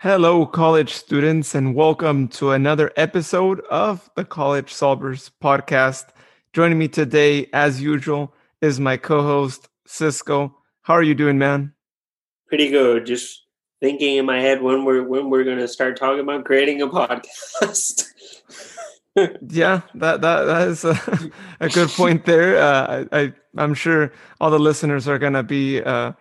Hello, college students, and welcome to another episode of the College Solvers podcast. Joining me today, as usual, is my co host, Cisco. How are you doing, man? Pretty good. Just thinking in my head when we're when we're going to start talking about creating a podcast. yeah, that that that is a, a good point there. Uh, I, I I'm sure all the listeners are going to be uh,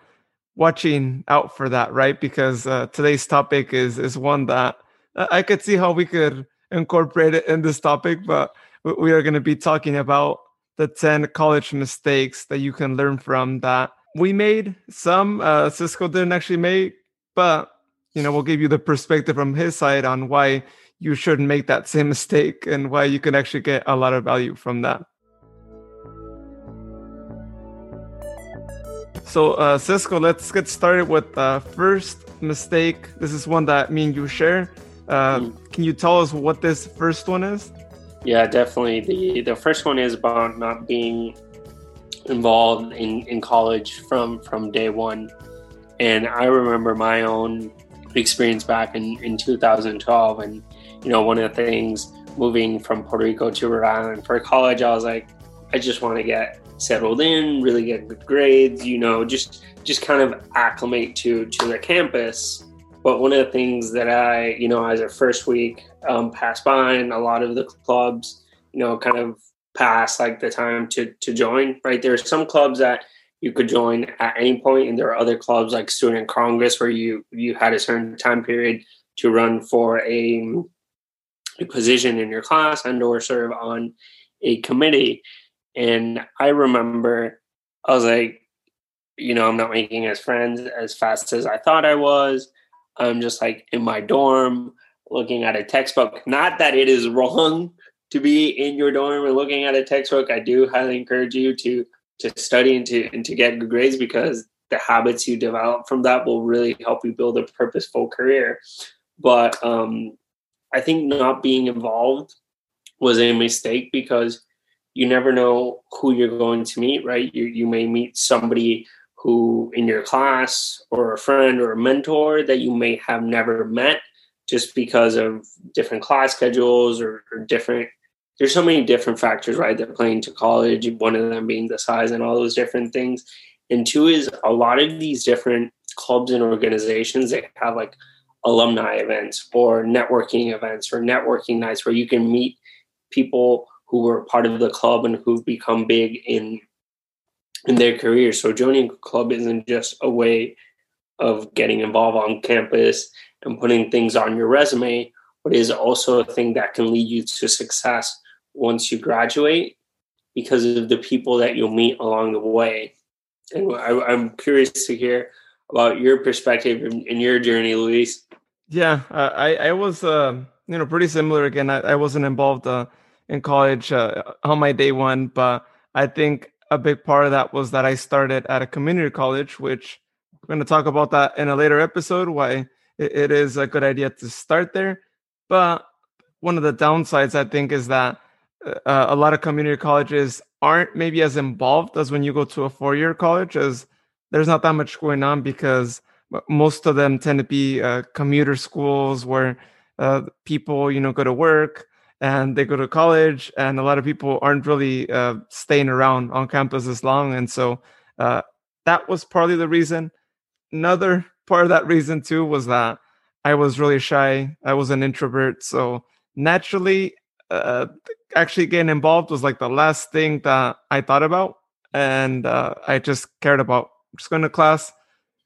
watching out for that, right? Because uh, today's topic is is one that I could see how we could incorporate it in this topic, but we are going to be talking about the 10 college mistakes that you can learn from that we made some uh, cisco didn't actually make but you know we'll give you the perspective from his side on why you shouldn't make that same mistake and why you can actually get a lot of value from that So, uh, Cisco, let's get started with the uh, first mistake. This is one that me and you share. Uh, mm. Can you tell us what this first one is? Yeah, definitely. The the first one is about not being involved in, in college from from day one. And I remember my own experience back in, in 2012. And, you know, one of the things moving from Puerto Rico to Rhode Island for college, I was like, I just want to get settled in, really get good grades, you know, just just kind of acclimate to to the campus. But one of the things that I, you know, as a first week um, passed by, and a lot of the clubs, you know, kind of pass like the time to to join. Right, there are some clubs that you could join at any point, and there are other clubs like Student Congress where you you had a certain time period to run for a, a position in your class and or serve on a committee. And I remember I was like, you know, I'm not making as friends as fast as I thought I was. I'm just like in my dorm looking at a textbook. Not that it is wrong to be in your dorm and looking at a textbook. I do highly encourage you to to study and to and to get good grades because the habits you develop from that will really help you build a purposeful career. But um, I think not being involved was a mistake because you never know who you're going to meet, right? You you may meet somebody who in your class or a friend or a mentor that you may have never met just because of different class schedules or, or different there's so many different factors right that play into college one of them being the size and all those different things and two is a lot of these different clubs and organizations that have like alumni events or networking events or networking nights where you can meet people who were part of the club and who've become big in in their career. So joining a club isn't just a way of getting involved on campus and putting things on your resume, but is also a thing that can lead you to success once you graduate because of the people that you'll meet along the way. And I, am curious to hear about your perspective in, in your journey, Luis. Yeah, uh, I I was uh, you know pretty similar. Again, I, I wasn't involved. Uh, in college uh, on my day one, but I think a big part of that was that I started at a community college, which we're going to talk about that in a later episode. Why it, it is a good idea to start there, but one of the downsides I think is that uh, a lot of community colleges aren't maybe as involved as when you go to a four-year college, as there's not that much going on because most of them tend to be uh, commuter schools where uh, people you know go to work and they go to college and a lot of people aren't really uh, staying around on campus as long and so uh, that was partly the reason. Another part of that reason too was that i was really shy. I was an introvert so naturally uh, actually getting involved was like the last thing that i thought about and uh, i just cared about just going to class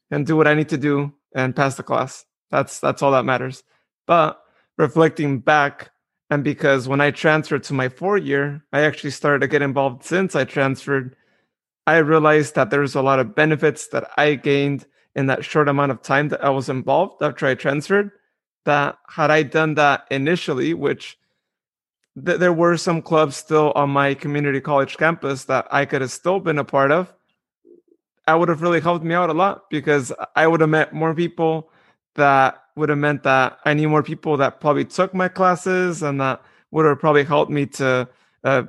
and do what i need to do and pass the class. That's that's all that matters. But reflecting back and because when I transferred to my four year, I actually started to get involved since I transferred. I realized that there's a lot of benefits that I gained in that short amount of time that I was involved after I transferred. That had I done that initially, which th- there were some clubs still on my community college campus that I could have still been a part of, I would have really helped me out a lot because I would have met more people that would have meant that I knew more people that probably took my classes and that would have probably helped me to uh,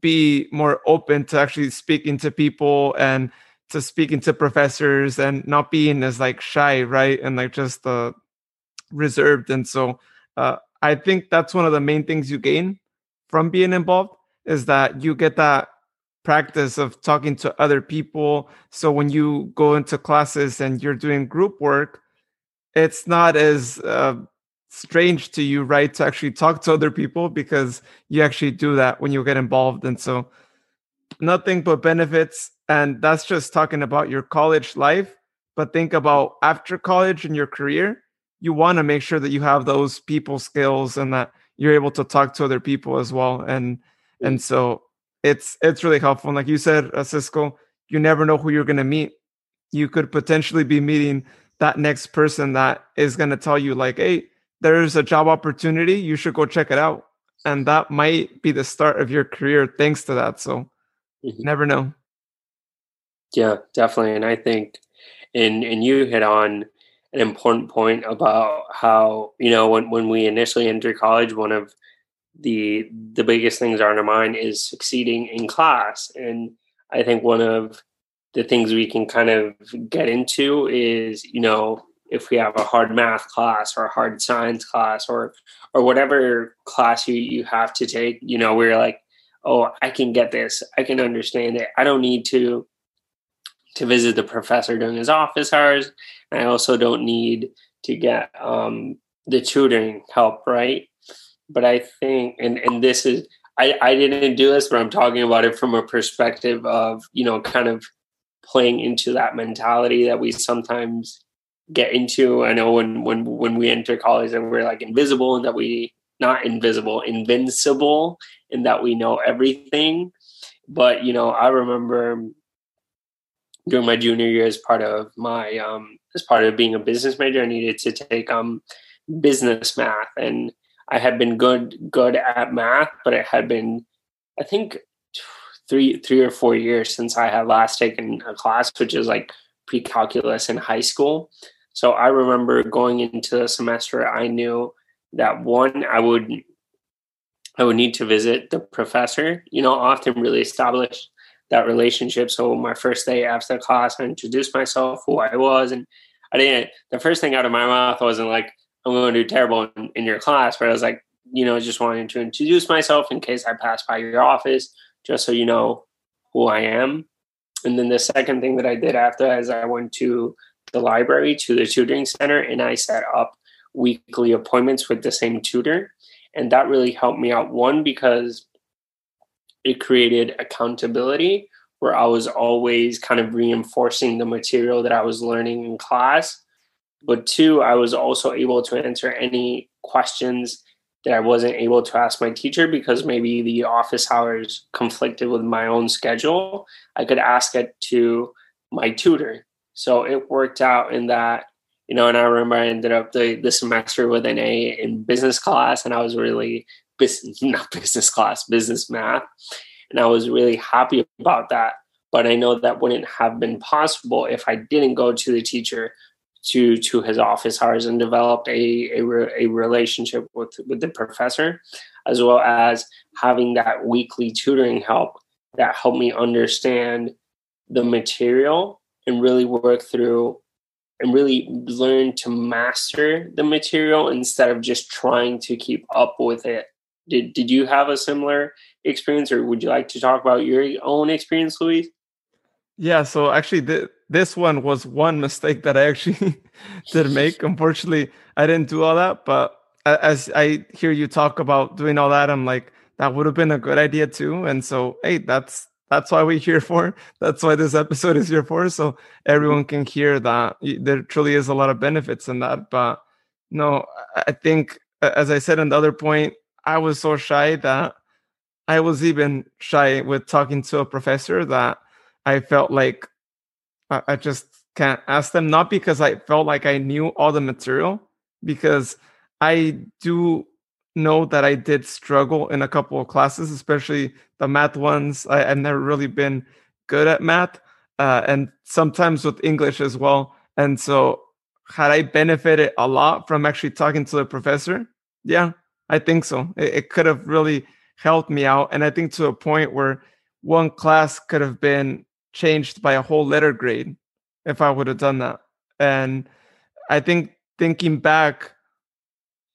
be more open to actually speaking to people and to speaking to professors and not being as like shy, right? And like just uh, reserved. And so uh, I think that's one of the main things you gain from being involved is that you get that practice of talking to other people. So when you go into classes and you're doing group work, it's not as uh, strange to you, right, to actually talk to other people because you actually do that when you get involved. And so nothing but benefits. And that's just talking about your college life. But think about after college and your career, you want to make sure that you have those people skills and that you're able to talk to other people as well. And and so it's it's really helpful. And like you said, uh, Cisco, you never know who you're going to meet. You could potentially be meeting that next person that is going to tell you like, hey, there's a job opportunity. You should go check it out. And that might be the start of your career thanks to that. So mm-hmm. never know. Yeah, definitely. And I think and and you hit on an important point about how, you know, when, when we initially enter college, one of the the biggest things on our mind is succeeding in class. And I think one of the things we can kind of get into is, you know, if we have a hard math class or a hard science class or or whatever class you, you have to take, you know, we're like, oh, I can get this. I can understand it. I don't need to to visit the professor during his office hours. I also don't need to get um, the tutoring help, right? But I think, and and this is, I I didn't do this, but I'm talking about it from a perspective of you know kind of playing into that mentality that we sometimes get into. I know when when when we enter college and we're like invisible and that we not invisible, invincible, and that we know everything. But you know, I remember during my junior year as part of my um as part of being a business major, I needed to take um business math and I had been good good at math, but it had been I think three three or four years since I had last taken a class, which is like pre-calculus in high school. So I remember going into the semester, I knew that one, I would I would need to visit the professor, you know, often really establish that relationship. So my first day after class, I introduced myself, who I was, and I didn't. The first thing out of my mouth wasn't like, "I'm to do terrible in, in your class," but I was like, you know, just wanting to introduce myself in case I passed by your office, just so you know who I am. And then the second thing that I did after is I went to the library to the tutoring center and I set up weekly appointments with the same tutor. And that really helped me out. One, because it created accountability where I was always kind of reinforcing the material that I was learning in class. But two, I was also able to answer any questions that I wasn't able to ask my teacher because maybe the office hours conflicted with my own schedule. I could ask it to my tutor. So it worked out in that, you know, and I remember I ended up the, the semester with an A in business class and I was really business, not business class, business math. And I was really happy about that. But I know that wouldn't have been possible if I didn't go to the teacher to to his office hours and developed a a, a relationship with with the professor, as well as having that weekly tutoring help that helped me understand the material and really work through and really learn to master the material instead of just trying to keep up with it did did you have a similar experience, or would you like to talk about your own experience, Luis? Yeah, so actually, th- this one was one mistake that I actually did make. Unfortunately, I didn't do all that, but as I hear you talk about doing all that, I'm like, that would have been a good idea too. And so, hey, that's that's why we're here for. That's why this episode is here for, so everyone can hear that there truly is a lot of benefits in that. But no, I think, as I said in the other point, I was so shy that I was even shy with talking to a professor that I felt like I, I just can't ask them, not because I felt like I knew all the material, because I do know that I did struggle in a couple of classes, especially the math ones. I, have never really been good at math, uh, and sometimes with English as well. And so, had I benefited a lot from actually talking to the professor? Yeah, I think so. It, it could have really helped me out. And I think to a point where one class could have been changed by a whole letter grade if I would have done that. And I think thinking back,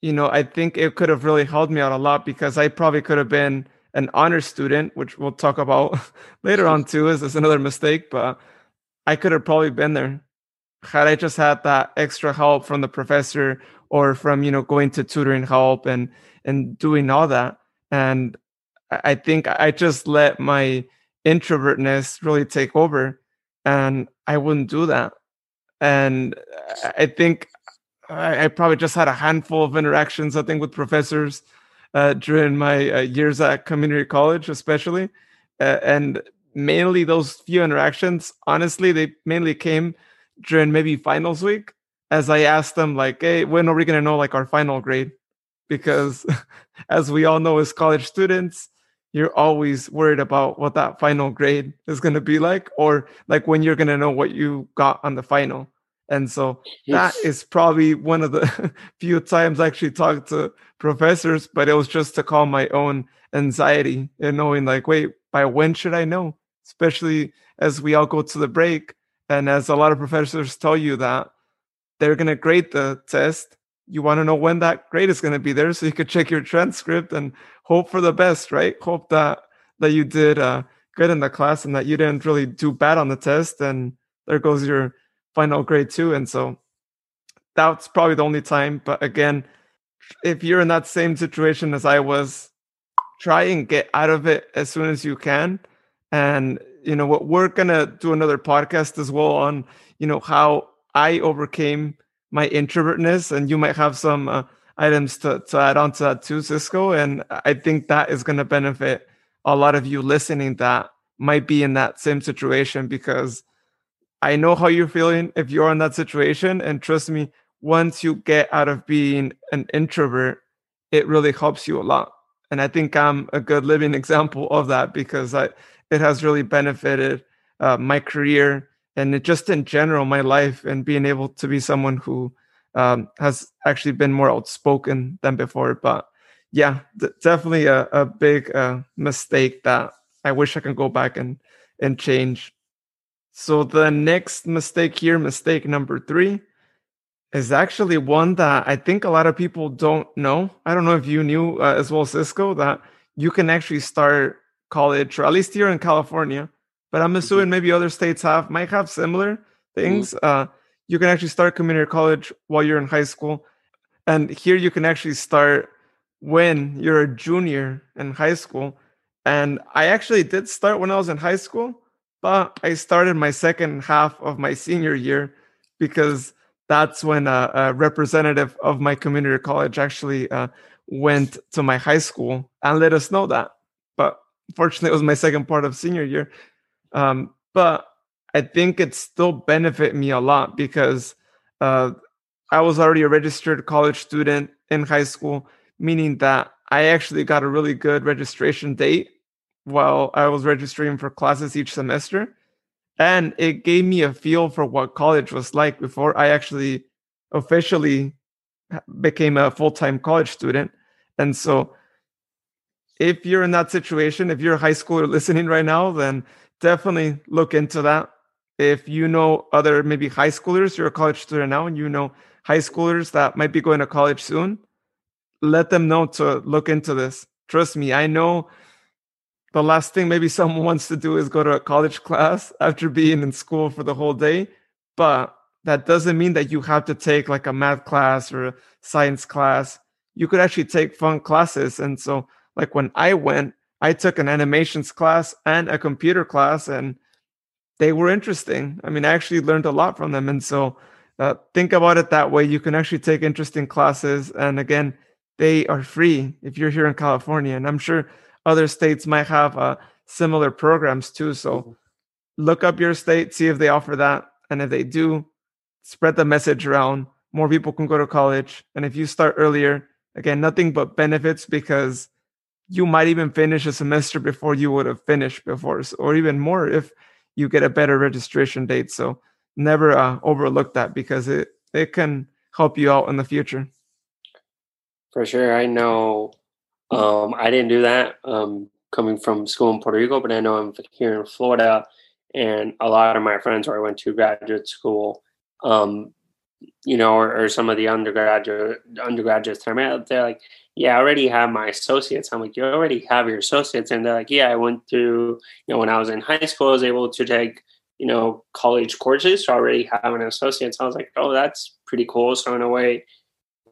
you know, I think it could have really helped me out a lot because I probably could have been an honor student, which we'll talk about later on too, is this another mistake, but I could have probably been there had I just had that extra help from the professor or from, you know, going to tutoring help and and doing all that. And I think I just let my introvertness really take over and I wouldn't do that. And I think I, probably just had a handful of interactions, I think, with professors uh, during my uh, years at community college, especially. Uh, and mainly those few interactions, honestly, they mainly came during maybe finals week as I asked them, like, hey, when are we going to know like our final grade? Because as we all know as college students, you're always worried about what that final grade is going to be like, or like when you're going to know what you got on the final. And so that is probably one of the few times I actually talked to professors, but it was just to calm my own anxiety and knowing, like, wait, by when should I know? Especially as we all go to the break. And as a lot of professors tell you that they're going to grade the test, you want to know when that grade is going to be there so you could check your transcript and hope for the best, right? Hope that that you did uh, good in the class and that you didn't really do bad on the test. And there goes your final grade too. And so that's probably the only time. But again, if you're in that same situation as I was, try and get out of it as soon as you can. And you know what, we're gonna do another podcast as well on you know how I overcame my introvertness, and you might have some uh, items to to add on to that too, Cisco. And I think that is gonna benefit a lot of you listening that might be in that same situation because I know how you're feeling if you're in that situation. And trust me, once you get out of being an introvert, it really helps you a lot. And I think I'm a good living example of that because I, it has really benefited uh, my career and it just in general my life and being able to be someone who um, has actually been more outspoken than before. But yeah, definitely a, a big uh, mistake that I wish I can go back and and change. So the next mistake here, mistake number three, is actually one that I think a lot of people don't know. I don't know if you knew uh, as well, Cisco, that you can actually start college, or at least here in California, but I'm assuming mm-hmm. maybe other states have might have similar things. Mm-hmm. Uh, you can actually start community college while you're in high school, and here you can actually start when you're a junior in high school. And I actually did start when I was in high school, but I started my second half of my senior year because that's when a, a representative of my community college actually uh, went to my high school and let us know that. But fortunately, it was my second part of senior year. Um, but I think it still benefit me a lot because uh, I was already a registered college student in high school, meaning that I actually got a really good registration date while I was registering for classes each semester. And it gave me a feel for what college was like before I actually officially became a full time college student. And so, if you're in that situation, if you're a high schooler listening right now, then definitely look into that. If you know other maybe high schoolers, you're a college student now, and you know high schoolers that might be going to college soon, let them know to look into this. Trust me, I know the last thing maybe someone wants to do is go to a college class after being in school for the whole day. But that doesn't mean that you have to take like a math class or a science class. You could actually take fun classes. And so, like when I went, I took an animations class and a computer class, and they were interesting. I mean, I actually learned a lot from them. And so, uh, think about it that way. You can actually take interesting classes. And again, they are free if you're here in California. And I'm sure other states might have uh, similar programs too. So mm-hmm. look up your state, see if they offer that. And if they do, spread the message around. More people can go to college. And if you start earlier, again, nothing but benefits because you might even finish a semester before you would have finished before, or even more if you get a better registration date. So never uh, overlook that because it, it can help you out in the future. For sure. I know um, I didn't do that um, coming from school in Puerto Rico, but I know I'm here in Florida, and a lot of my friends where I went to graduate school, um, you know, or, or some of the undergraduate undergraduates that I met, they're like, "Yeah, I already have my associates." I'm like, "You already have your associates?" And they're like, "Yeah, I went through, you know, when I was in high school, I was able to take, you know, college courses, so I already have an associate." So I was like, "Oh, that's pretty cool." So in a way,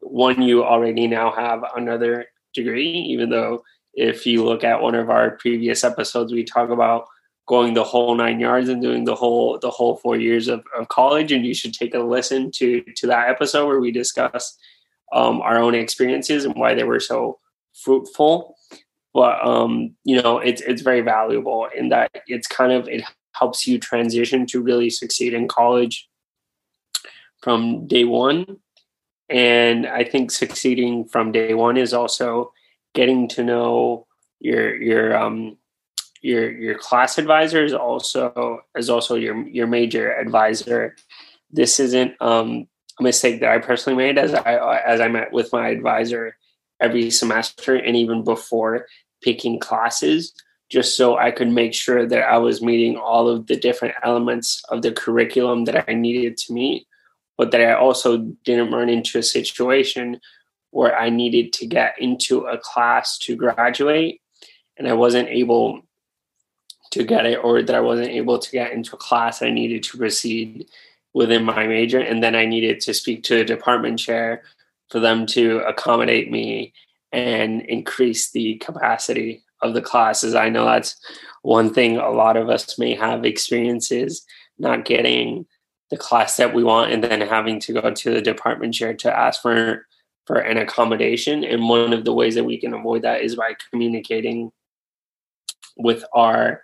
one, you already now have another degree, even though if you look at one of our previous episodes, we talk about going the whole nine yards and doing the whole the whole four years of, of college and you should take a listen to to that episode where we discuss um, our own experiences and why they were so fruitful. But um, you know it's it's very valuable in that it's kind of it helps you transition to really succeed in college from day one. And i think succeeding from day one is also getting to know your your um your your class advisor is also is also your your major advisor. This isn't um, a mistake that I personally made as I as I met with my advisor every semester and even before picking classes just so I could make sure that I was meeting all of the different elements of the curriculum that I needed to meet, but that I also didn't run into a situation where I needed to get into a class to graduate and I wasn't able to get it or that I wasn't able to get into a class I needed to proceed within my major. And then I needed to speak to the department chair for them to accommodate me and increase the capacity of the classes. I know that's one thing a lot of us may have experiences not getting the class that we want and then having to go to the department chair to ask for for an accommodation and one of the ways that we can avoid that is by communicating with our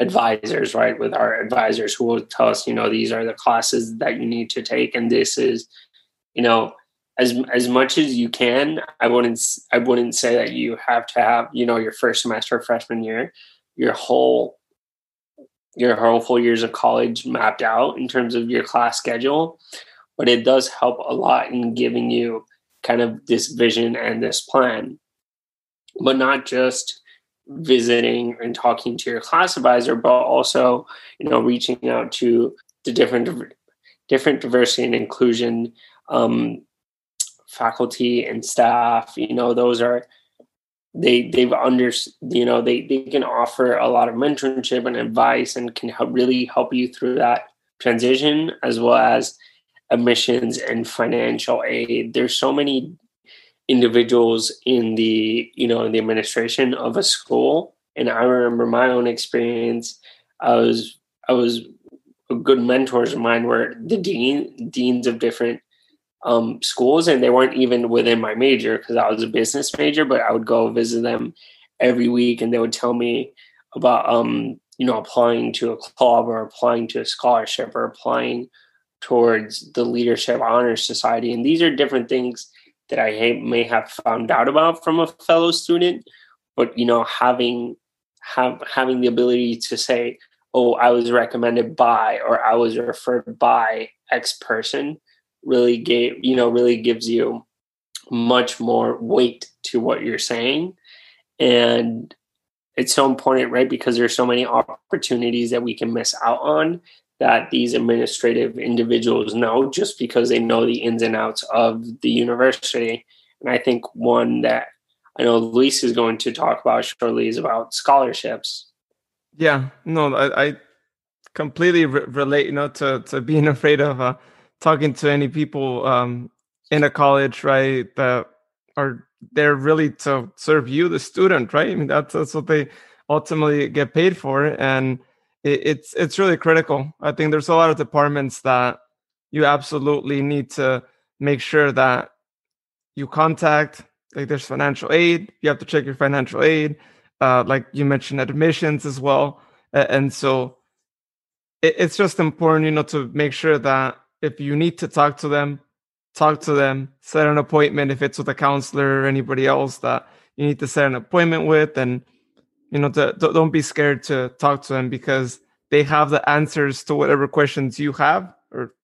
advisors, right? With our advisors who will tell us, you know, these are the classes that you need to take, and this is, you know, as as much as you can. I wouldn't I wouldn't say that you have to have, you know, your first semester freshman year, your whole your whole full years of college mapped out in terms of your class schedule, but it does help a lot in giving you kind of this vision and this plan, but not just visiting and talking to your class advisor, but also, you know, reaching out to the different different diversity and inclusion um, faculty and staff. You know, those are they they've under you know they they can offer a lot of mentorship and advice and can help really help you through that transition as well as admissions and financial aid. There's so many individuals in the you know in the administration of a school. And i remember my own experience. I was i was good mentors of mine were the dean deans of different um, schools and they weren't even within my major because i was a business major but i would go visit them every week and they would tell me about um, you know applying to a club or applying to a scholarship or applying towards the leadership honors society. And these are different things that I may have found out about from a fellow student, but you know, having have having the ability to say, "Oh, I was recommended by," or "I was referred by X person," really gave you know really gives you much more weight to what you're saying, and it's so important, right? Because there's so many opportunities that we can miss out on that these administrative individuals know just because they know the ins and outs of the university. And I think one that I know Luis is going to talk about shortly is about scholarships. Yeah, no, I, I completely re- relate, you know, to to being afraid of uh, talking to any people um, in a college, right? That are there really to serve you, the student, right? I mean, that's that's what they ultimately get paid for, and it, it's it's really critical. I think there's a lot of departments that you absolutely need to make sure that you contact. Like there's financial aid, you have to check your financial aid. Uh, like you mentioned, admissions as well, and so it, it's just important, you know, to make sure that if you need to talk to them, talk to them, set an appointment if it's with a counselor or anybody else that you need to set an appointment with, and you know to, don't be scared to talk to them because they have the answers to whatever questions you have or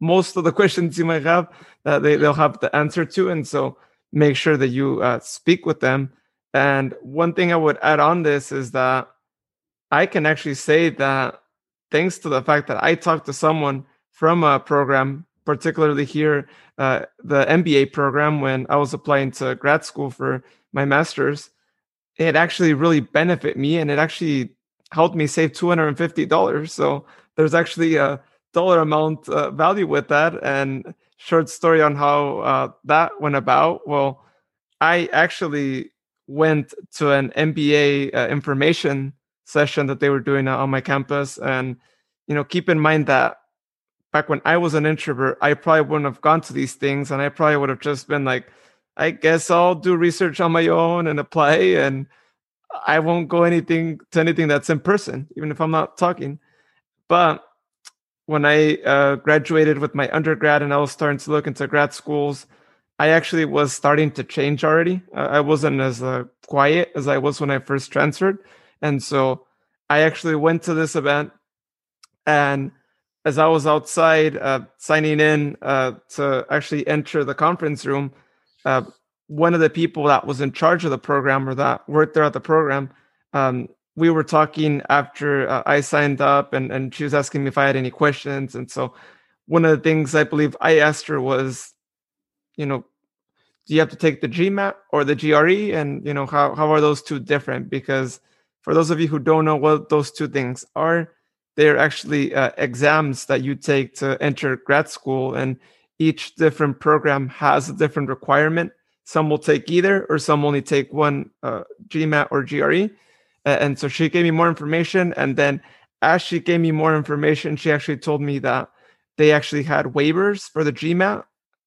most of the questions you might have uh, they, they'll have the answer to. And so make sure that you uh, speak with them. And one thing i would add on this is that i can actually say that thanks to the fact that i talked to someone from a program particularly here, uh, the MBA program, when I was applying to grad school for my master's, it actually really benefit me and it actually helped me save $250. So there's actually a dollar amount uh, value with that. And short story on how uh, that went about. Well, I actually went to an MBA uh, information session that they were doing on my campus. And, you know, keep in mind that back when I was an introvert, I probably wouldn't have gone to these things. And I probably would have just been like, I guess I'll do research on my own and apply. And I won't go anything to anything that's in person, even if I'm not talking. But when I uh, graduated with my undergrad and I was starting to look into grad schools, I actually was starting to change already. I wasn't as uh, quiet as I was when I first transferred. And so I actually went to this event. And as I was outside uh, signing in uh, to actually enter the conference room, uh, one of the people that was in charge of the program or that worked there at the program, um, we were talking after uh, I signed up and, and she was asking me if I had any questions. And so one of the things I believe I asked her was, you know, do you have to take the GMAT or the GRE? And, you know, how, how are those two different? Because for those of you who don't know what those two things are, they're actually uh, exams that you take to enter grad school. And each different program has a different requirement. Some will take either, or some only take one uh, GMAT or GRE. And so she gave me more information. And then as she gave me more information, she actually told me that they actually had waivers for the GMAT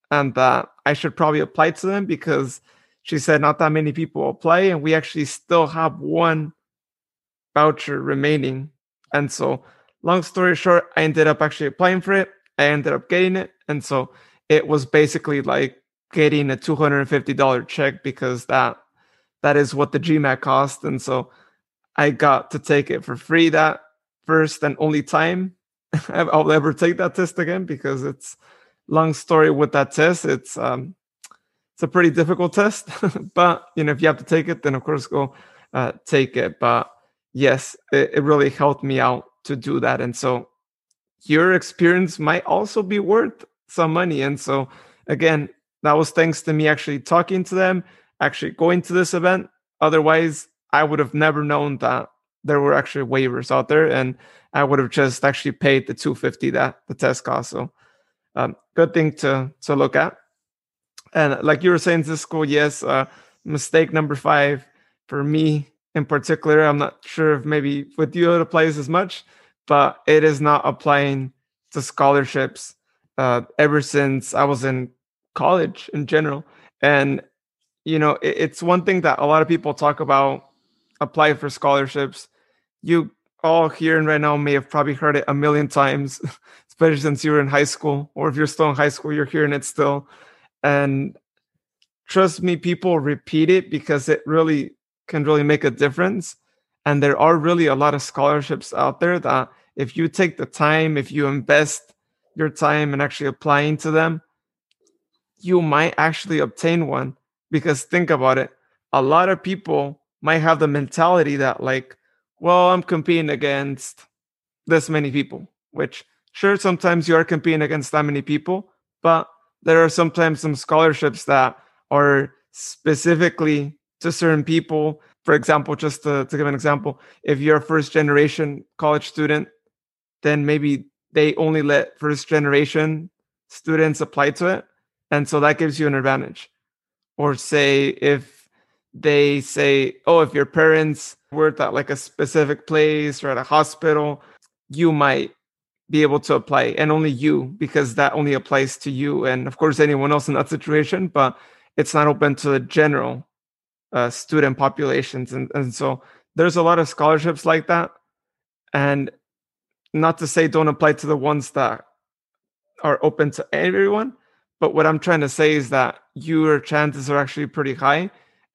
and that I should probably apply to them because she said not that many people apply. And we actually still have one voucher remaining. And so, long story short, I ended up actually applying for it. I ended up getting it. And so it was basically like getting a $250 check because that that is what the GMAT cost. And so I got to take it for free that first and only time I'll ever take that test again because it's long story with that test. It's um it's a pretty difficult test, but you know if you have to take it, then of course go uh, take it. But yes, it, it really helped me out to do that, and so your experience might also be worth some money. And so again, that was thanks to me actually talking to them, actually going to this event. Otherwise, I would have never known that there were actually waivers out there, and I would have just actually paid the 250 that the test cost. So, um, good thing to to look at. And like you were saying, school, yes, uh, mistake number five for me in particular. I'm not sure if maybe with you it applies as much, but it is not applying to scholarships uh, ever since I was in college in general. And you know, it, it's one thing that a lot of people talk about apply for scholarships. You all here and right now may have probably heard it a million times, especially since you were in high school, or if you're still in high school, you're hearing it still. And trust me, people repeat it because it really can really make a difference. And there are really a lot of scholarships out there that if you take the time, if you invest your time and actually applying to them, you might actually obtain one. Because think about it, a lot of people might have the mentality that like, well, I'm competing against this many people, which sure sometimes you are competing against that many people, but there are sometimes some scholarships that are specifically to certain people. For example, just to, to give an example, if you're a first generation college student, then maybe they only let first generation students apply to it. And so that gives you an advantage. Or say if they say, oh, if your parents worked at like a specific place or at a hospital, you might be able to apply and only you because that only applies to you and of course anyone else in that situation but it's not open to the general uh, student populations and, and so there's a lot of scholarships like that and not to say don't apply to the ones that are open to everyone but what i'm trying to say is that your chances are actually pretty high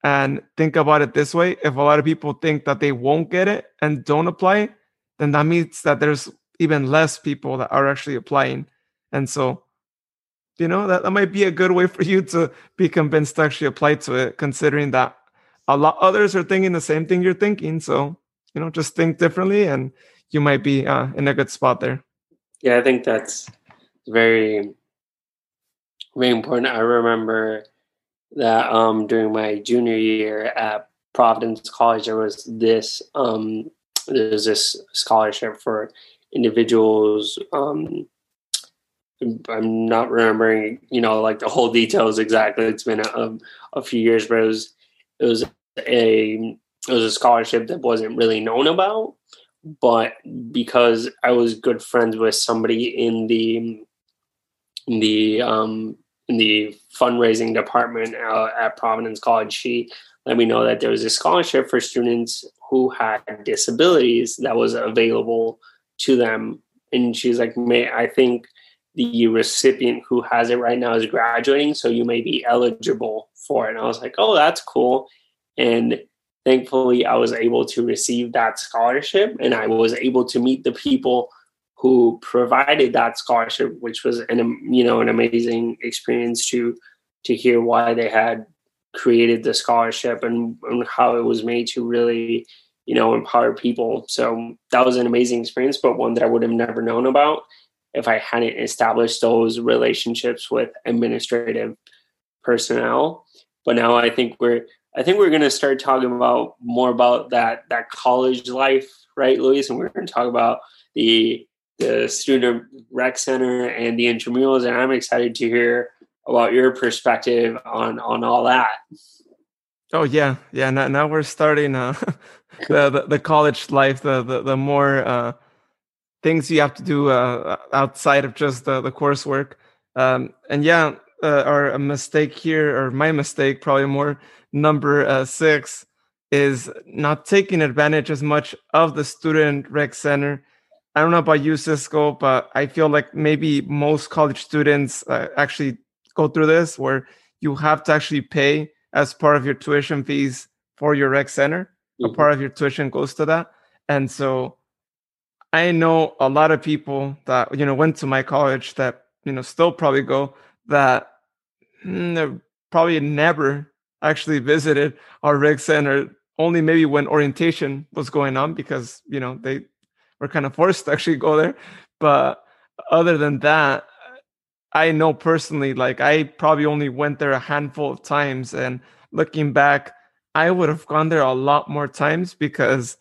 and think about it this way if a lot of people think that they won't get it and don't apply, then that means that there's even less people that are actually applying. And so, you know, that, that might be a good way for you to be convinced to actually apply to it, considering that a lot others are thinking the same thing you're thinking. So, you know, just think differently and you might be uh, in a good spot there. Yeah, I think that's very very important. I remember that um, during my junior year at Providence College, there was this um, there was this scholarship for individuals. Um, I'm not remembering, you know, like the whole details exactly. It's been a, a few years, but it was it was a it was a scholarship that wasn't really known about, but because I was good friends with somebody in the in the um, in the fundraising department uh, at Providence College, she let me know that there was a scholarship for students who had disabilities that was available to them. And she's like, "May I think the recipient who has it right now is graduating, so you may be eligible for it." And I was like, "Oh, that's cool." And thankfully, I was able to receive that scholarship, and I was able to meet the people who provided that scholarship, which was an you know an amazing experience to to hear why they had created the scholarship and, and how it was made to really you know empower people. So that was an amazing experience, but one that I would have never known about if I hadn't established those relationships with administrative personnel. But now I think we're I think we're going to start talking about more about that that college life, right, Luis? And we're going to talk about the the student rec center and the intramurals, and I'm excited to hear about your perspective on on all that. Oh yeah, yeah. Now, now we're starting uh, the, the, the college life, the the, the more uh, things you have to do uh, outside of just the, the coursework. Um, and yeah, uh, our a mistake here, or my mistake, probably more number uh, six, is not taking advantage as much of the student rec center I don't know about you, Cisco, but I feel like maybe most college students uh, actually go through this where you have to actually pay as part of your tuition fees for your rec center. Mm-hmm. A part of your tuition goes to that. And so I know a lot of people that, you know, went to my college that, you know, still probably go that mm, probably never actually visited our rec center only maybe when orientation was going on because, you know, they we're kind of forced to actually go there. But other than that, I know personally, like I probably only went there a handful of times. And looking back, I would have gone there a lot more times because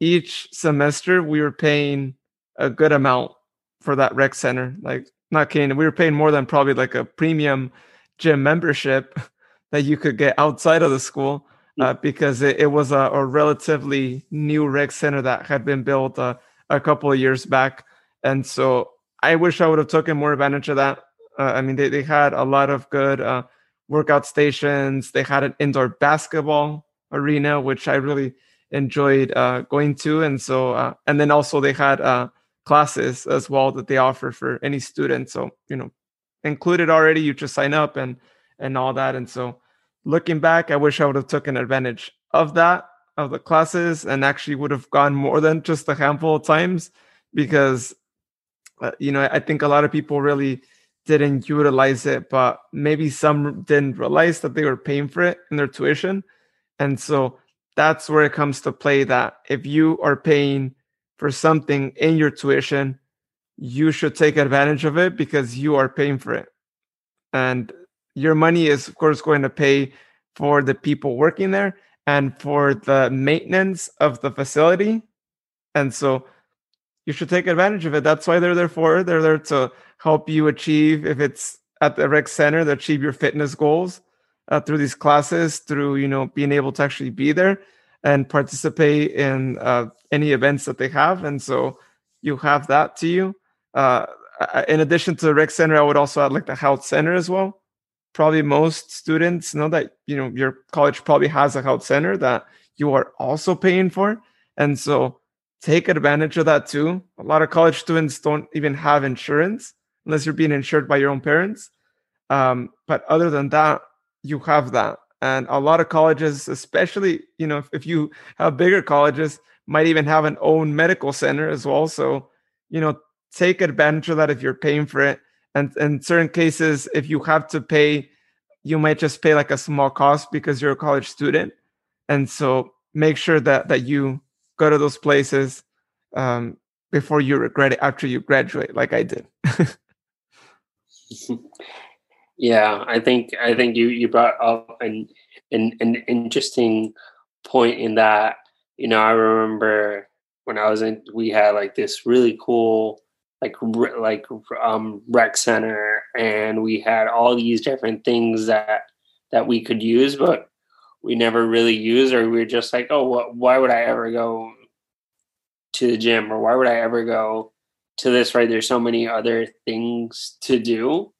each semester we were paying a good amount for that rec center. Like, not kidding, we were paying more than probably like a premium gym membership that you could get outside of the school uh, because it, it was a, a, relatively new rec center that had been built uh, a couple of years back. And so I wish I would have taken more advantage of that. Uh, I mean, they, they had a lot of good uh, workout stations. They had an indoor basketball arena, which I really enjoyed uh, going to. And so, uh, and then also they had uh, classes as well that they offer for any student. So, you know, included already, you just sign up and, and all that. And so looking back, I wish I would have taken advantage of that of the classes and actually would have gone more than just a handful of times because uh, you know i think a lot of people really didn't utilize it but maybe some didn't realize that they were paying for it in their tuition and so that's where it comes to play that if you are paying for something in your tuition you should take advantage of it because you are paying for it and your money is of course going to pay for the people working there and for the maintenance of the facility. And so you should take advantage of it. That's why they're there for. They're there to help you achieve, if it's at the rec center, to achieve your fitness goals uh, through these classes, through you know being able to actually be there and participate in uh, any events that they have. And so you have that to you. Uh, in addition to the rec center, I would also add like the health center as well probably most students know that you know your college probably has a health center that you are also paying for and so take advantage of that too a lot of college students don't even have insurance unless you're being insured by your own parents um, but other than that you have that and a lot of colleges especially you know if, if you have bigger colleges might even have an own medical center as well. So you know take advantage of that if you're paying for it. And in certain cases if you have to pay you might just pay like a small cost because you're a college student. And so make sure that that you go to those places um, before you regret it after you graduate like i did Yeah, I think I think you you brought up an an, an interesting point in that. You know, I remember when I was in, we had like this really cool like like um rec center, and we had all these different things that that we could use, but we never really used, or we were just like, oh, what, why would I ever go to the gym, or why would I ever go to this? Right? There's so many other things to do,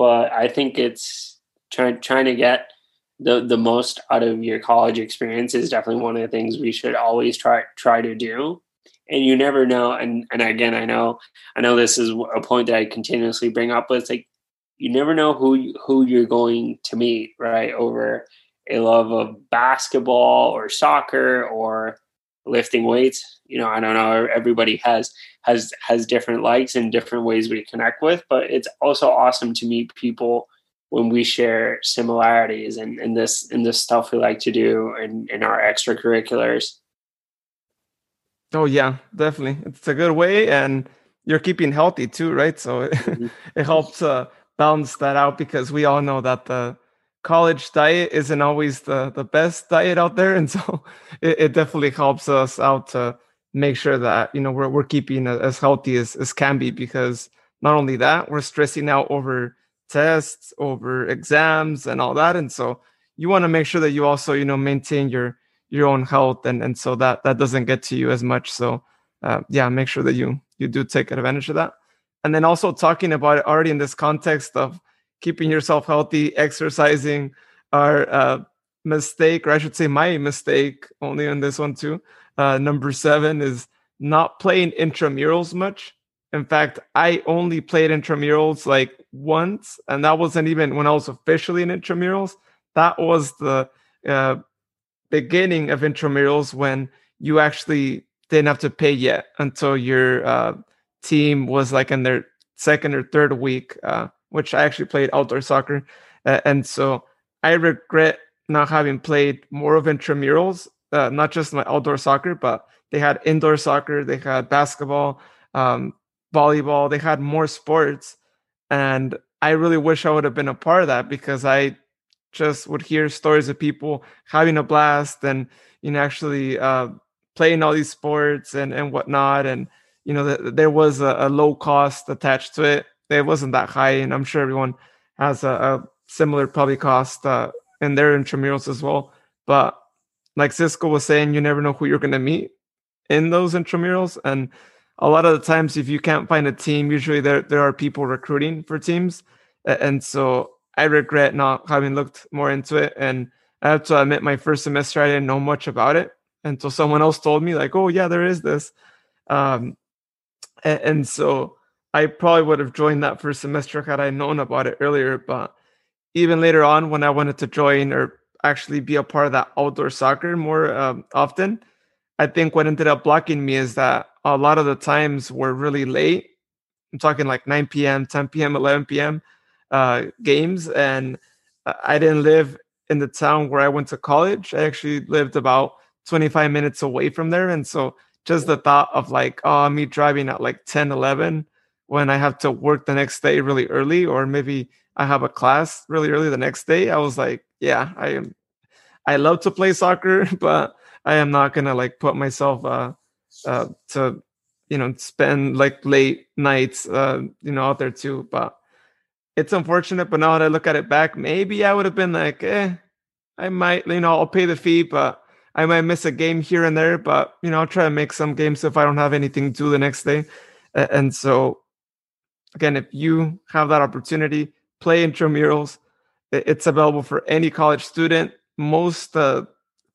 but I think it's trying trying to get the the most out of your college experience is definitely one of the things we should always try try to do. And you never know and and again i know i know this is a point that i continuously bring up but it's like you never know who who you're going to meet right over a love of basketball or soccer or lifting weights. You know i don't know everybody has has has different likes and different ways we connect with but it's also awesome to meet people when we share similarities and in, in this in this stuff we like to do and in, in our extracurriculars. Oh yeah definitely. It's a good way and you're keeping healthy too right? So it, mm-hmm. it helps uh, balance that out because we all know that the college diet isn't always the the best diet out there. And so it, it definitely helps us out to make sure that you know we're, we're keeping as healthy as, as can be because not only that we're stressing out over tests over exams and all that. And so you want to make sure that you also you know maintain your your own health and and so that that doesn't get to you as much. So uh, yeah make sure that you you do take advantage of that. And then also talking about it already in this context of keeping yourself healthy exercising our uh, mistake or i should say my mistake only on this one too uh, number seven is not playing intramurals much in fact, I only played intramurals like once, and that wasn't even when I was officially in intramurals. That was the uh, beginning of intramurals when you actually didn't have to pay yet until your uh, team was like in their second or third week, uh, which I actually played outdoor soccer. and so I regret not having played more of intramurals, uh, not just my outdoor soccer, but they had indoor soccer, they had basketball. Um, volleyball. They had more sports. And I really wish I would have been a part of that because I just would hear stories of people having a blast and, you know, actually uh, playing all these sports and, and whatnot. And, you know, the, there was a, a, low cost attached to it. It wasn't that high. And I'm sure everyone has a, a similar probably cost uh, in their intramurals as well. But like Cisco was saying, you never know who you're going to meet in those intramurals. And a lot of the times if you can't find a team usually there there are people recruiting for teams and so i regret not having looked more into it and i have to admit my first semester i didn't know much about it until someone else told me like oh yeah there is this um, and, and so i probably would have joined that first semester had i known about it earlier but even later on when i wanted to join or actually be a part of that outdoor soccer more um, often i think what ended up blocking me is that a lot of the times were really late. I'm talking like 9 p.m., 10 p.m., 11 p.m. Uh, games, and I didn't live in the town where I went to college. I actually lived about 25 minutes away from there, and so just the thought of like, oh, me driving at like 10, 11 when I have to work the next day really early, or maybe I have a class really early the next day. I was like, yeah, I am. I love to play soccer, but I am not gonna like put myself uh, uh, to you know spend like late nights uh, you know out there too. But it's unfortunate. But now that I look at it back, maybe I would have been like, eh, I might you know I'll pay the fee, but I might miss a game here and there. But you know I'll try to make some games if I don't have anything to do the next day. And so again, if you have that opportunity, play intramurals. It's available for any college student. Most uh,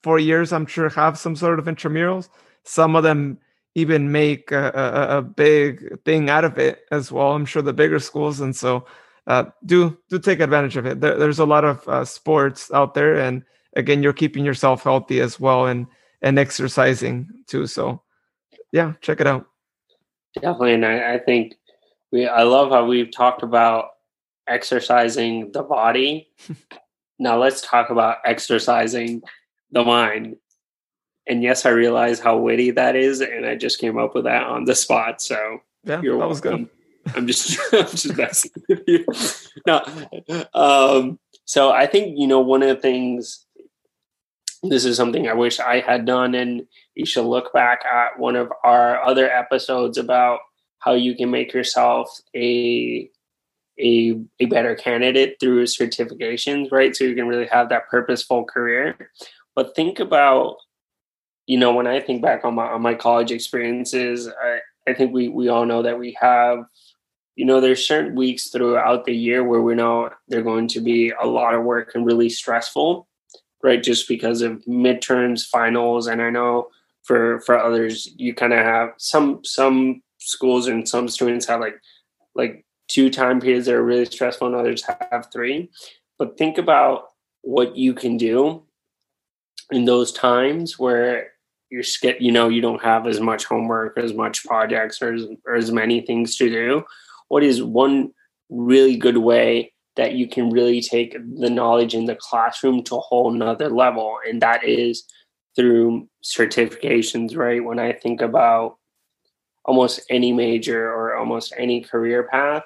four years, I'm sure, have some sort of intramurals. Some of them even make a, a, a, big thing out of it as well. I'm sure the bigger schools, and so uh, do do take advantage of it. There, there's a lot of uh, sports out there, and again, you're keeping yourself healthy as well, and and exercising too. So, yeah, check it out. Definitely, and I, I think we. I love how we've talked about exercising the body. now let's talk about exercising the mind and yes, I realize how witty that is, and I just came up with that on the spot. So yeah, that was good. I'm just, I'm just messing with you. No, um, so I think you know one of the things. This is something I wish I had done, and you should look back at one of our other episodes about how you can make yourself a a, a better candidate through certifications, right? So you can really have that purposeful career. But think about, you know, when I think back on my on my college experiences, I, I think we we all know that we have you know there's certain weeks throughout the year where we know they're going to be a lot of work and really stressful right just because of midterms finals and i know for for others you kind of have some some schools and some students have like like two time periods that are really stressful and others have three. But think about what you can do in those times where you're you know you don't have as much homework as much projects or as, or as many things to do. What is one really good way that you can really take the knowledge in the classroom to a whole nother level and that is through certifications right? When i think about almost any major or almost any career path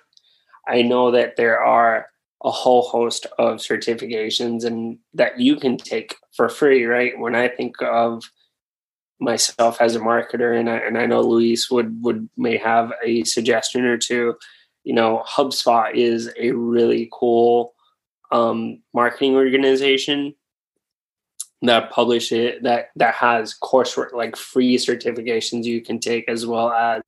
i know that there are a whole host of certifications and that you can take for free right when i think of myself as a marketer, and I, and I know Luis would would may have a suggestion or two. You know, HubSpot is a really cool um, marketing organization that publish it that that has coursework like free certifications you can take as well as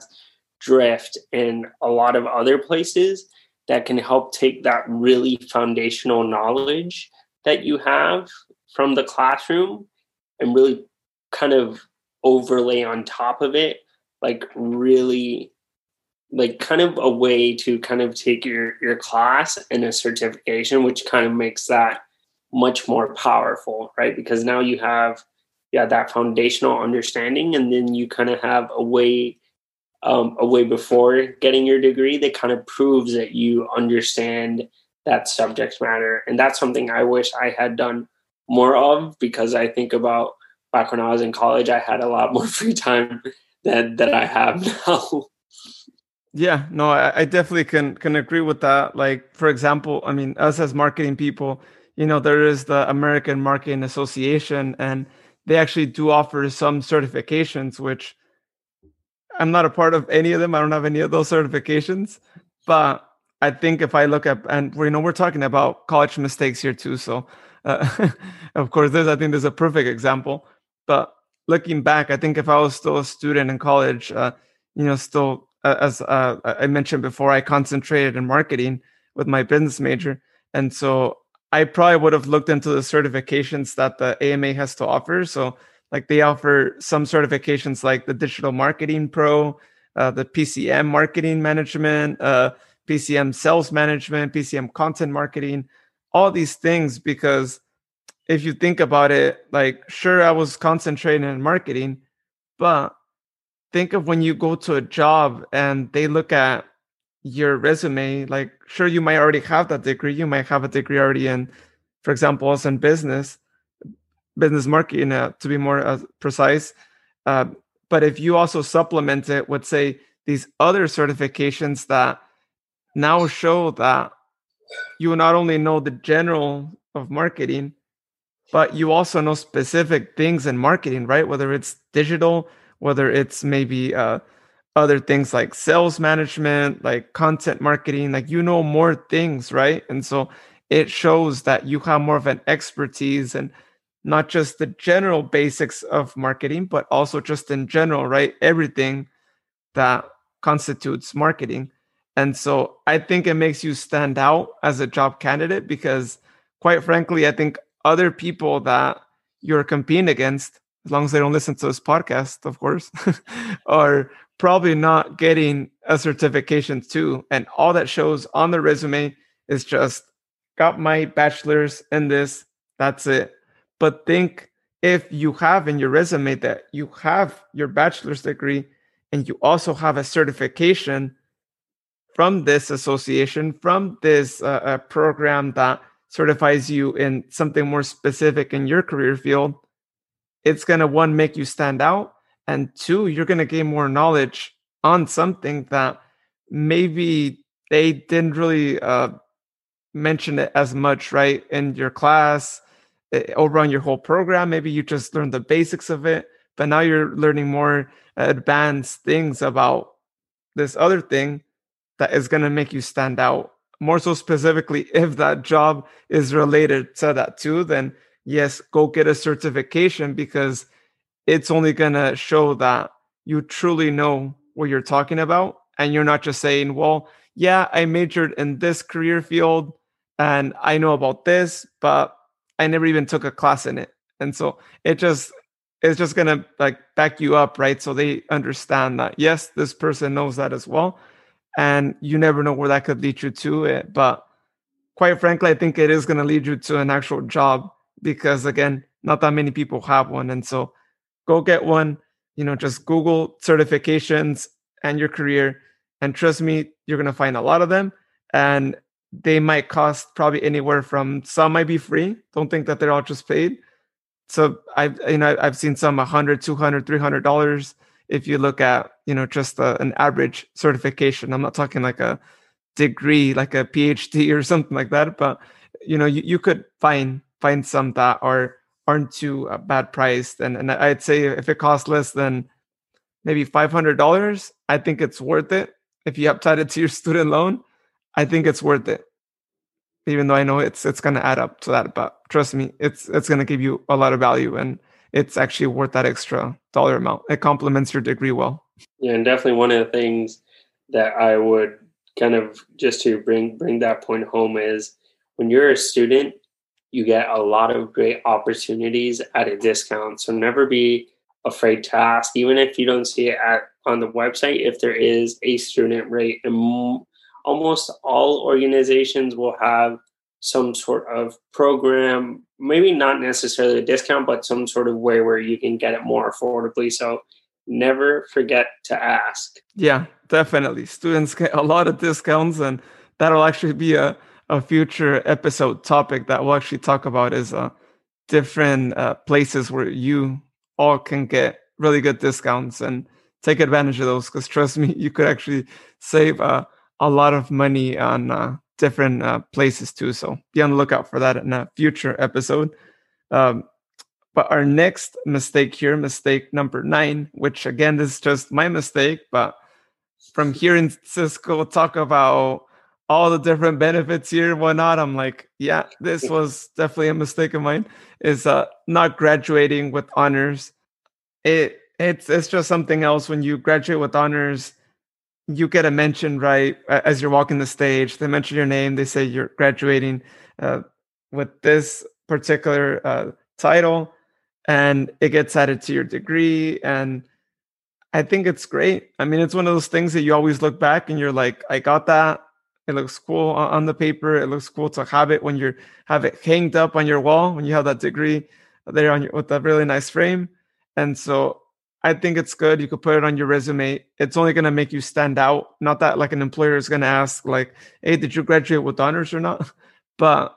drift and a lot of other places that can help take that really foundational knowledge that you have from the classroom and really kind of overlay on top of it like really like kind of a way to kind of take your your class and a certification which kind of makes that much more powerful right because now you have yeah that foundational understanding and then you kind of have a way um, a way before getting your degree that kind of proves that you understand that subject matter and that's something i wish i had done more of because i think about back when I was in college, I had a lot more free time than that I have now. Yeah, no, I, I, definitely can can agree with that. Like, for example, I mean, us as marketing people, you know, there is the American Marketing Association, and they actually do offer some certifications, which I'm not a part of any of them. I don't have any of those certifications, but I think if I look at and you know we're talking about college mistakes here too, so uh, of course, this I think there's a perfect example. But looking back, I think if I was still a student in college, uh, you know, still uh, as uh, I mentioned before, I concentrated in marketing with my business major, and so I probably would have looked into the certifications that the AMA has to offer. So, like they offer some certifications like the Digital Marketing Pro, uh, the PCM Marketing Management, uh, PCM Sales Management, PCM Content Marketing, all these things because if you think about it, like sure, I was concentrating in marketing, but think of when you go to a job and they look at your resume, like sure, you might already have that degree. You might have a degree already in, for example, also in business, business marketing, uh, to be more uh, precise. Uh, but if you also supplement it with, say, these other certifications that now show that you not only know the general of marketing, but you also know specific things in marketing, right? Whether it's digital, whether it's maybe uh, other things like sales management, like content marketing, like you know more things, right? And so it shows that you have more of an expertise and not just the general basics of marketing, but also just in general, right? Everything that constitutes marketing. And so I think it makes you stand out as a job candidate because, quite frankly, I think other people that you're competing against, as long as they don't listen to this podcast, of course, are probably not getting a certification too. And all that shows on the resume is just got my bachelor's in this, that's it. But think if you have in your resume that you have your bachelor's degree and you also have a certification from this association, from this uh, uh program that certifies you in something more specific in your career field, it's going to one make you stand out and two you're going to gain more knowledge on something that maybe they didn't really uh, mention it as much, right, in your class, eh, over on your whole program. Maybe you just learned the basics of it, but now you're learning more advanced things about this other thing that is going to make you stand out. More so specifically, if that job is related to that too, then yes, go get a certification because it's only going to show that you truly know what you're talking about. And you're not just saying, well, yeah, I majored in this career field and I know about this, but I never even took a class in it. And so it just it's just gonna like back you up, right? So they understand that yes, this person knows that as well. And you never know where that could lead you to it. But quite frankly, I think it is gonna lead you to an actual job because again, not that many people have one. And so go get one, you know, just Google certifications and your career. And trust me, you're gonna find a lot of them. And they might cost probably anywhere from some might be free. Don't think that they're all just paid. So I've you know I've seen some 100, 200, 300 dollars if you look at you know just a, an average certification. I'm not talking like a degree like a PhD or something like that, but you know you, you could find find some that are aren't too uh, bad priced and and I'd say if it costs less than maybe $500, I think it's worth it if you tied it to your student loan I think it's worth it. Even though I know it's it's gonna add up to that, but trust me, it's it's gonna give you a lot of value and it's actually worth that extra dollar amount. It complements your degree well. Yeah, and definitely one of the things that I would kind of just to bring bring that point home is when you're a student, you get a lot of great opportunities at a discount. So never be afraid to ask, even if you don't see it at on the website. If there is a student rate, and almost all organizations will have some sort of program, maybe not necessarily a discount, but some sort of way where you can get it more affordably. So never forget to ask. Yeah, definitely. Students get a lot of discounts, and that'll actually be a, a future episode topic that we'll actually talk about is uh, different uh, places where you all can get really good discounts and take advantage of those because trust me, you could actually save uh, a lot of money on uh, different uh, places too. So be on the lookout for that in a future episode. Um, but our next mistake here, mistake number nine, which again is just my mistake, but from hearing Cisco talk about all the different benefits here and whatnot, I'm like, yeah, this was definitely a mistake of mine. Is uh, not graduating with honors. It it's it's just something else when you graduate with honors you get a mention right as you're walking the stage. They mention your name. They say you're graduating uh, with this particular uh, title, and it gets added to your degree. And I think it's great. I mean, it's one of those things that you always look back and you're like, I got that. It looks cool on the paper. It looks cool to have it when you have it hanged up on your wall when you have that degree there on your with a really nice frame. And so I think it's good. You could put it on your resume. It's only going to make you stand out. Not that like an employer is going to ask like, "Hey, did you graduate with honors or not?" But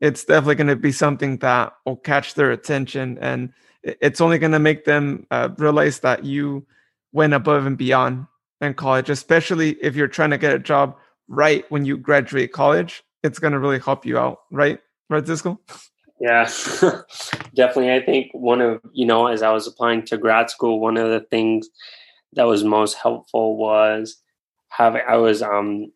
it's definitely going to be something that will catch their attention, and it's only going to make them uh, realize that you went above and beyond in college. Especially if you're trying to get a job right when you graduate college, it's going to really help you out, right? Right, Cisco? Yeah, definitely. I think one of, you know, as I was applying to grad school, one of the things that was most helpful was having, I was um,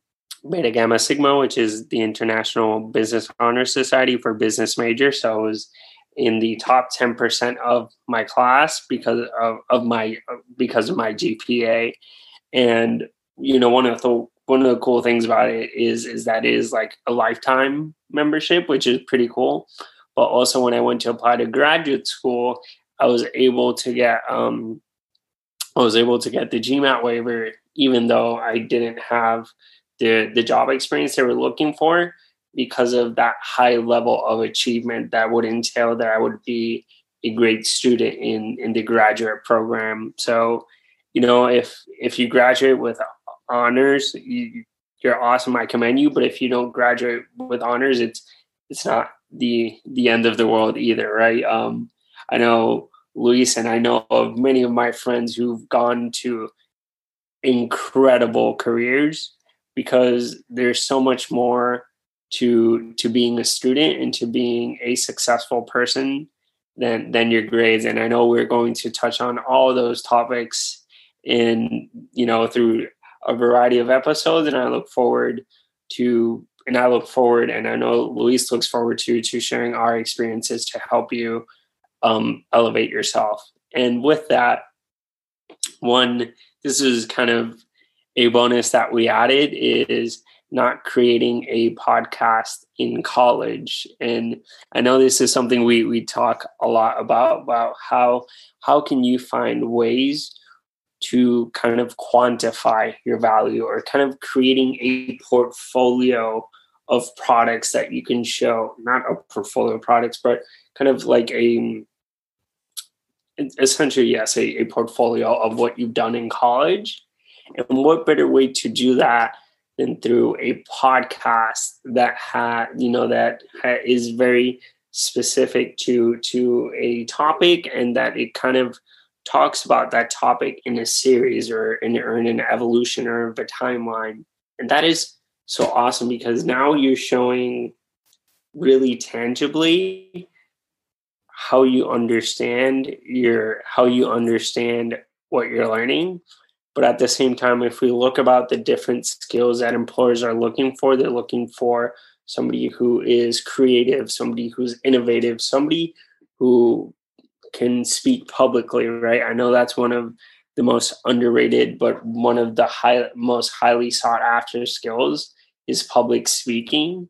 Beta Gamma Sigma, which is the International Business Honor Society for business majors. So I was in the top 10% of my class because of, of my, because of my GPA. And, you know, one of the, one of the cool things about it is, is that is like a lifetime membership, which is pretty cool. But also, when I went to apply to graduate school, I was able to get um, I was able to get the GMAT waiver, even though I didn't have the the job experience they were looking for, because of that high level of achievement that would entail that I would be a great student in in the graduate program. So, you know, if if you graduate with honors, you, you're awesome. I commend you. But if you don't graduate with honors, it's it's not the the end of the world either, right? Um, I know Luis and I know of many of my friends who've gone to incredible careers because there's so much more to to being a student and to being a successful person than than your grades and i know we're going to touch on all those topics in you know through a variety of episodes and i look forward to and i look forward and i know luis looks forward to to sharing our experiences to help you um, elevate yourself. And with that one this is kind of a bonus that we added is not creating a podcast in college. And i know this is something we we talk a lot about about how how can you find ways to kind of quantify your value or kind of creating a portfolio of products that you can show not a portfolio of products but kind of like a essentially yes a, a portfolio of what you've done in college. And what better way to do that than through a podcast that had you know that is very specific to to a topic and that it kind of talks about that topic in a series or in, or in an evolution or of a timeline. And that is so awesome because now you're showing really tangibly how you understand your how you understand what you're learning. But at the same time if we look about the different skills that employers are looking for they're looking for somebody who is creative somebody who's innovative somebody who can speak publicly right i know that's one of the most underrated but one of the high, most highly sought after skills is public speaking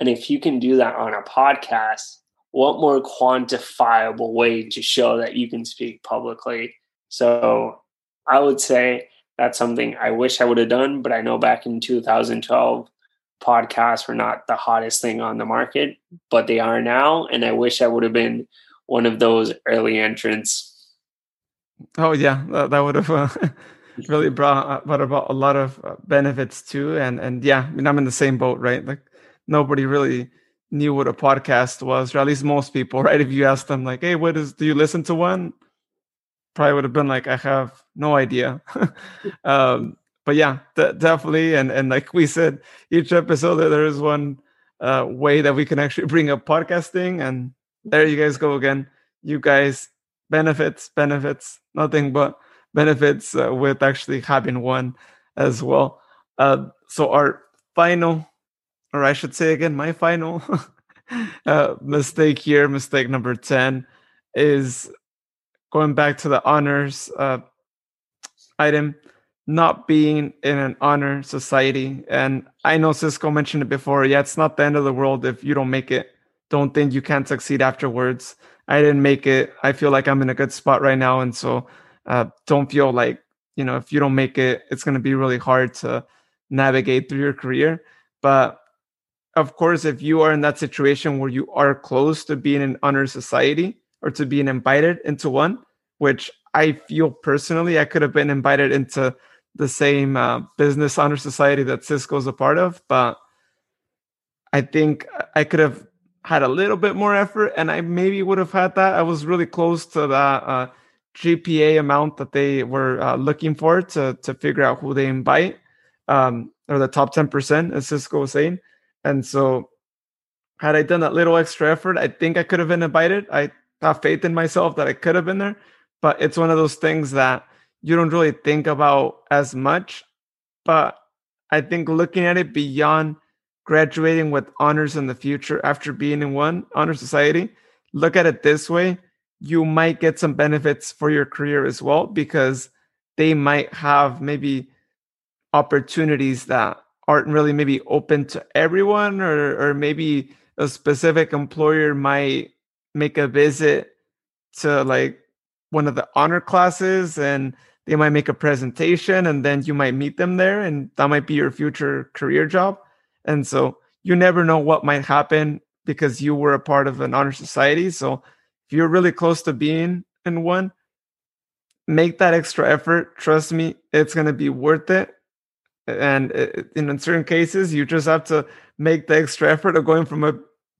and if you can do that on a podcast what more quantifiable way to show that you can speak publicly? So I would say that's something I wish I would have done, but I know back in 2012, podcasts were not the hottest thing on the market, but they are now. And I wish I would have been one of those early entrants. Oh, yeah, that, that would have. Uh, really brought, uh, brought about a lot of uh, benefits too and and yeah i mean i'm in the same boat right like nobody really knew what a podcast was, or at least most people, right? If you ask them, like, hey, what is, do you listen to one? Probably would have been like, I have no idea. um, but yeah, definitely. And, and like we said, each episode, there is one uh, way that we can actually bring up podcasting. And there you guys go again. You guys, benefits, benefits, nothing but benefits uh, with actually having one as well. Uh, so our final or I should say again, my final uh, mistake here, mistake number 10, is going back to the honors uh, item, not being in an honor society. And I know Cisco mentioned it before. Yeah, it's not the end of the world if you don't make it. Don't think you can't succeed afterwards. I didn't make it. I feel like I'm in a good spot right now. And so uh, don't feel like, you know, if you don't make it, it's going to be really hard to navigate through your career. But of course, if you are in that situation where you are close to being in honor society or to being invited into one, which I feel personally, I could have been invited into the same uh, business honor society that Cisco is a part of, but I think I could have had a little bit more effort, and I maybe would have had that. I was really close to that uh, GPA amount that they were uh, looking for to to figure out who they invite, um, or the top ten percent, as Cisco was saying. And so, had I done that little extra effort, I think I could have been invited. I have faith in myself that I could have been there. But it's one of those things that you don't really think about as much. But I think looking at it beyond graduating with honors in the future after being in one honor society, look at it this way you might get some benefits for your career as well because they might have maybe opportunities that aren't really maybe open to everyone or or maybe a specific employer might make a visit to like one of the honor classes and they might make a presentation and then you might meet them there and that might be your future career job and so you never know what might happen because you were a part of an honor society so if you're really close to being in one make that extra effort trust me it's going to be worth it and uh, uh, in certain cases you just have to make the extra effort of going from a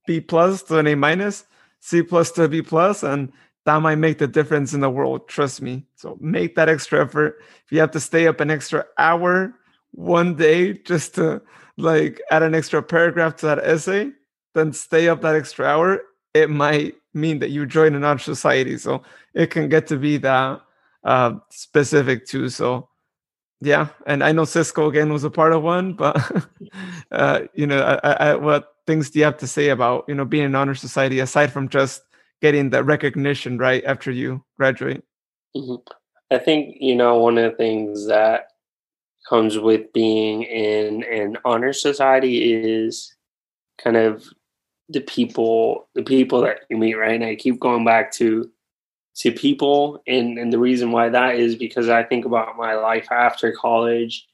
b plus to an a minus c plus to a b plus and that might make the difference in the world. Trust me. So make that extra effort. If you have to stay up an extra hour one day just to like add an extra paragraph to that essay, then stay up that extra hour. It might mean that you join an honor society. So it can get to be that uh, specific too. So yeah, and I know Cisco again was a part of one, but uh, you know, I, I, what things do you have to say about you know being an honor society aside from just getting the recognition right after you graduate? Mm-hmm. I think you know one of the things that comes with being in an honor society is kind of the people the people that you meet right? And i keep going back to to people and and the reason why that is because i think about my life after college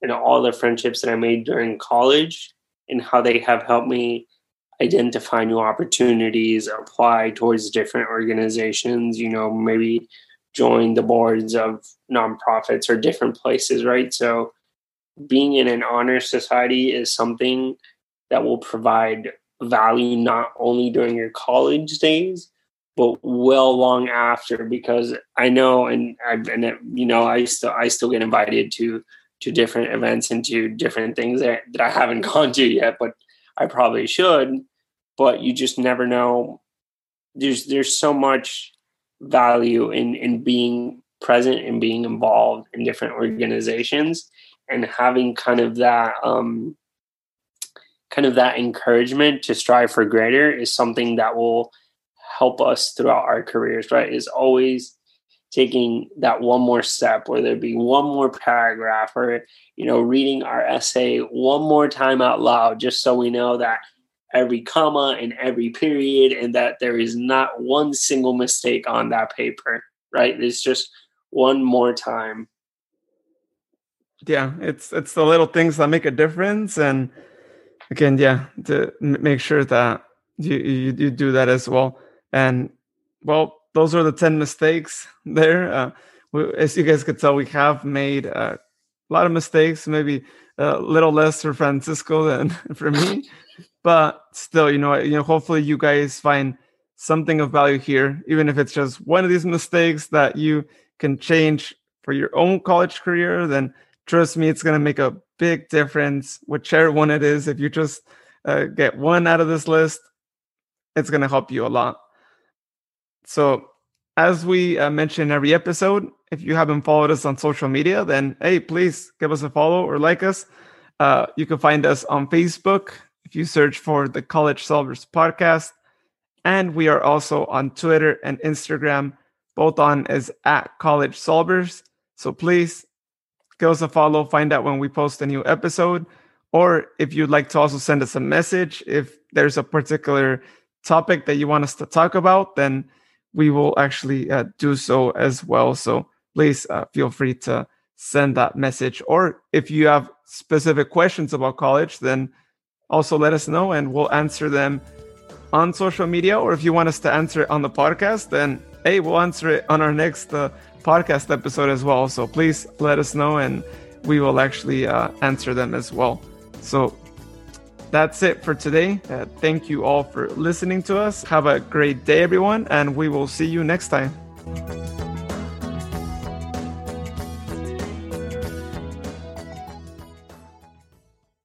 and all the friendships that i made during college and how they have helped me identify new opportunities apply towards different organizations you know maybe join the boards of nonprofits or different places right? So being in an honor society is something that will provide value not only during your college days but well long after because i know and i've been you know i still i still get invited to to different events and to different things that, that i haven't gone to yet but i probably should but you just never know. There's there's so much value in in being present and being involved in different organizations and having kind of that um kind of that encouragement to strive for greater is something that will help us throughout our careers, right? Is always taking that one more step, whether it be one more paragraph or, you know, reading our essay one more time out loud, just so we know that every comma and every period and that there is not one single mistake on that paper, right? It's just one more time. Yeah, it's it's the little things that make a difference and again, yeah, to make sure that you, you, you do that as well. And well, those are the 10 mistakes there. Uh, we, as you guys could tell, we have made uh, a lot of mistakes, maybe a little less for Francisco than for me. But still, you know, you know, hopefully you guys find something of value here, even if it's just one of these mistakes that you can change for your own college career, then trust me, it's going to make a big difference, whichever one it is. If you just uh, get one out of this list, it's going to help you a lot. So, as we uh, mention every episode, if you haven't followed us on social media, then hey, please give us a follow or like us. Uh, you can find us on Facebook if you search for the College Solvers Podcast. And we are also on Twitter and Instagram, both on as at College Solvers. So please give us a follow, find out when we post a new episode. Or if you'd like to also send us a message, if there's a particular topic that you want us to talk about, then we will actually uh, do so as well. So please uh, feel free to send that message. Or if you have specific questions about college, then also let us know and we'll answer them on social media. Or if you want us to answer it on the podcast, then hey, we'll answer it on our next uh, podcast episode as well. So please let us know and we will actually uh, answer them as well. So that's it for today. Uh, thank you all for listening to us. Have a great day, everyone, and we will see you next time.